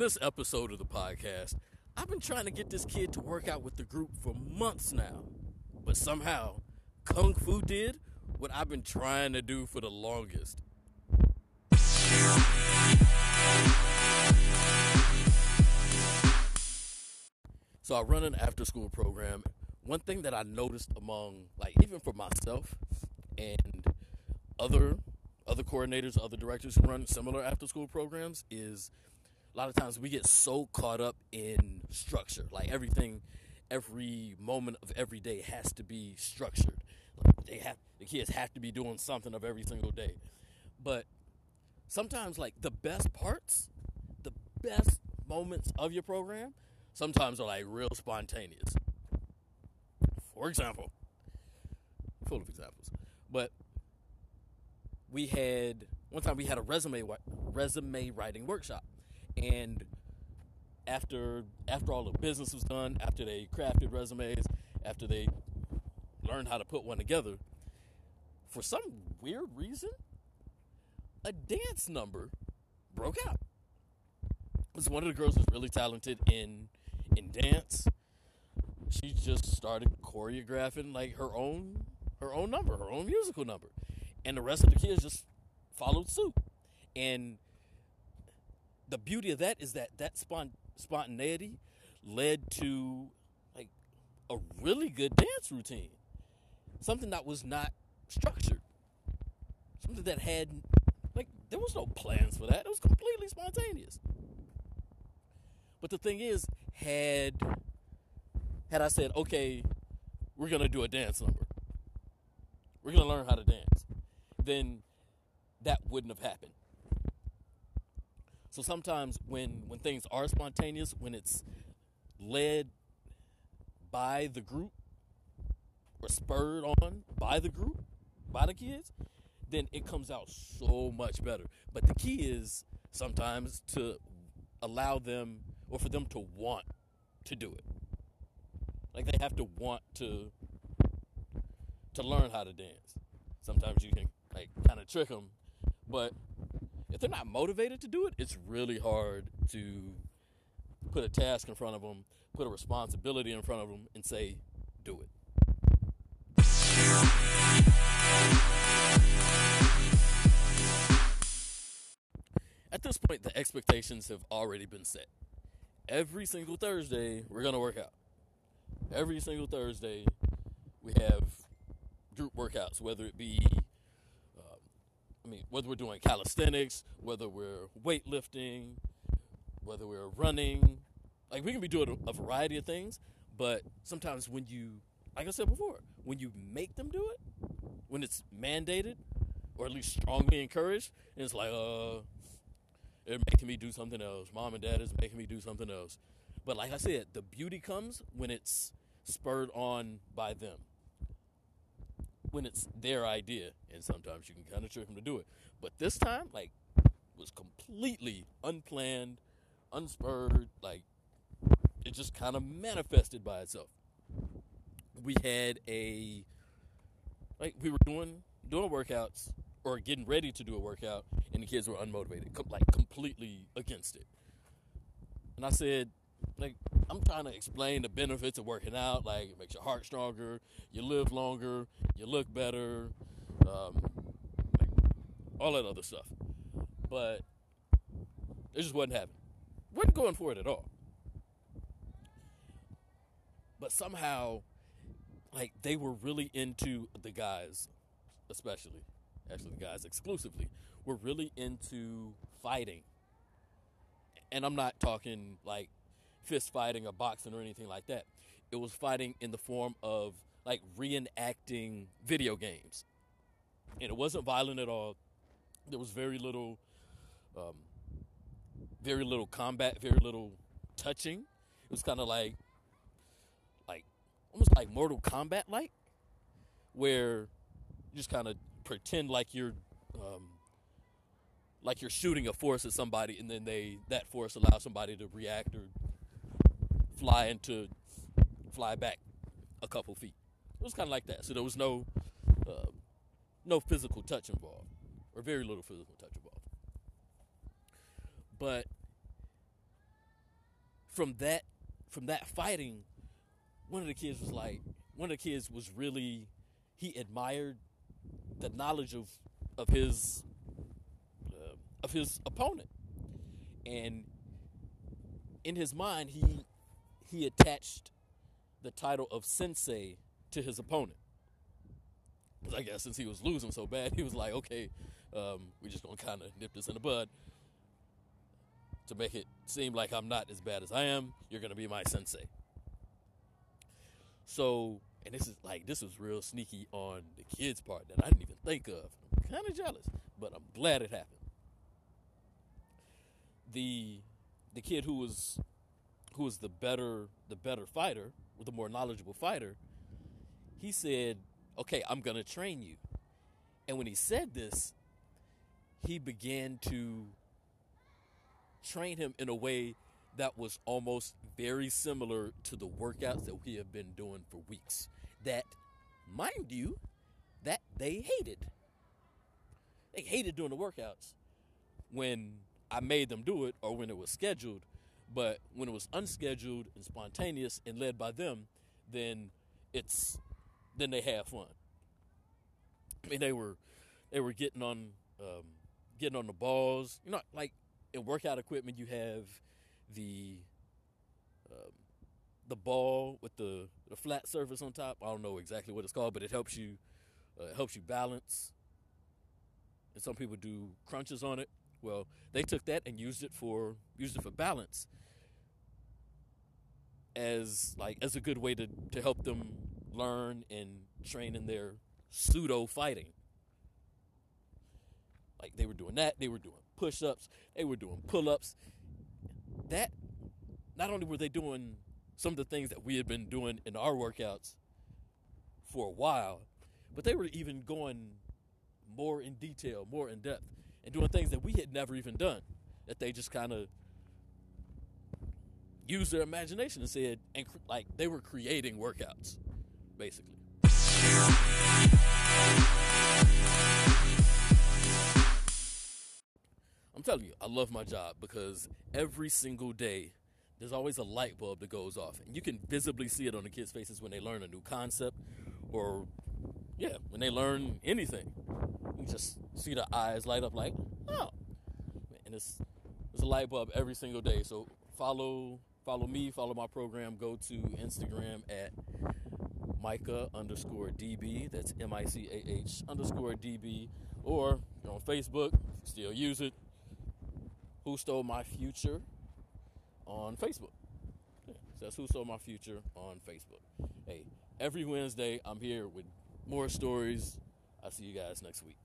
this episode of the podcast, I've been trying to get this kid to work out with the group for months now. But somehow, Kung Fu did what I've been trying to do for the longest. So I run an after school program. One thing that I noticed among like even for myself and other other coordinators, other directors who run similar after school programs is a lot of times we get so caught up in structure. Like everything every moment of every day has to be structured. Like they have the kids have to be doing something of every single day. But sometimes like the best parts, the best moments of your program sometimes are like real spontaneous. For example, full of examples. But we had one time we had a resume resume writing workshop, and after after all the business was done, after they crafted resumes, after they learned how to put one together, for some weird reason, a dance number broke out. Because one of the girls was really talented in in dance. She just started choreographing like her own her own number, her own musical number and the rest of the kids just followed suit. And the beauty of that is that that spont- spontaneity led to like a really good dance routine, something that was not structured, something that had like there was no plans for that. It was completely spontaneous. But the thing is, had had I said, okay, we're gonna do a dance number, we're gonna learn how to dance then that wouldn't have happened. So sometimes when when things are spontaneous, when it's led by the group or spurred on by the group, by the kids, then it comes out so much better. But the key is sometimes to allow them or for them to want to do it. Like they have to want to to learn how to dance. Sometimes you can like kind of trick them. But if they're not motivated to do it, it's really hard to put a task in front of them, put a responsibility in front of them, and say, do it. At this point, the expectations have already been set. Every single Thursday, we're going to work out. Every single Thursday, we have group workouts, whether it be I mean, whether we're doing calisthenics, whether we're weightlifting, whether we're running, like we can be doing a, variety of things. But sometimes when you, like I said before, when you make them do it, when it's mandated or at least strongly encouraged, and it's like, uh, they're making me do something else. Mom and dad is making me do something else. But like I said, the beauty comes when it's spurred on by them when it's their idea, and sometimes you can kind of trick them to do it. But this time, like, was completely unplanned, unspurred. Like, it just kind of manifested by itself. We had a like we were doing doing workouts or getting ready to do a workout, and the kids were unmotivated, like completely against it. And I said, like I'm trying to explain the benefits of working out. Like it makes your heart stronger, you live longer, you look better, um, like all that other stuff. But it just wasn't happening. wasn't going for it at all. But somehow, like they were really into the guys, especially, actually the guys exclusively, were really into fighting. And I'm not talking like fist fighting or boxing or anything like that. It was fighting in the form of like reenacting video games. And it wasn't violent at all. There was very little, um, very little combat, very little touching. It was kind of like, like almost like Mortal Kombat like, where you just kind of pretend like you're, um, like you're shooting a force at somebody, and then they that force allows somebody to react or fly into fly back a couple feet. It was kind of like that. So there was no uh, no physical touch involved, or very little physical touch involved. But from that from that fighting, one of the kids was like, one of the kids was really he admired the knowledge of of his uh, of his opponent, and in his mind he he attached the title of sensei to his opponent. Because I guess since he was losing so bad, he was like, okay, um, we're just gonna kind of nip this in the bud to make it seem like I'm not as bad as I am. You're gonna be my sensei. So, and this is like this was real sneaky on the kid's part that I didn't even think of. I'm kind of jealous, but I'm glad it happened. The the kid who was who was the better the better fighter, or the more knowledgeable fighter, he said, "Okay, I'm gonna train you." And when he said this, he began to train him in a way that was almost very similar to the workouts that we have been doing for weeks. That, mind you, that they hated. They hated doing the workouts when I made them do it or when it was scheduled. But when it was unscheduled and spontaneous and led by them, then it's then they have fun. I mean, they were they were getting on um, getting on the balls. You know, like in workout equipment, you have the um, the ball with the the flat surface on top. I don't know exactly what it's called, but it helps you uh, helps you balance. And some people do crunches on it. Well, they took that and used it for used it for balance as like as a good way to to help them learn and train in their pseudo fighting. Like they were doing that, they were doing push-ups, they were doing pull-ups. That not only were they doing some of the things that we had been doing in our workouts for a while, but they were even going more in detail, more in depth, and doing things that we had never even done. That they just kind of used their imagination and said, and cr- like they were creating workouts, basically. I'm telling you, I love my job because every single day there's always a light bulb that goes off. And you can visibly see it on the kids' faces when they learn a new concept or, yeah, when they learn anything. You just see the eyes light up like, oh. And it's, it's a light bulb every single day. So follow follow me, follow my program. Go to Instagram at Micah underscore DB. That's M I C A H underscore DB. Or on Facebook, still use it. Who Stole My Future on Facebook. Yeah, that's Who Stole My Future on Facebook. Hey, every Wednesday I'm here with more stories. I'll see you guys next week.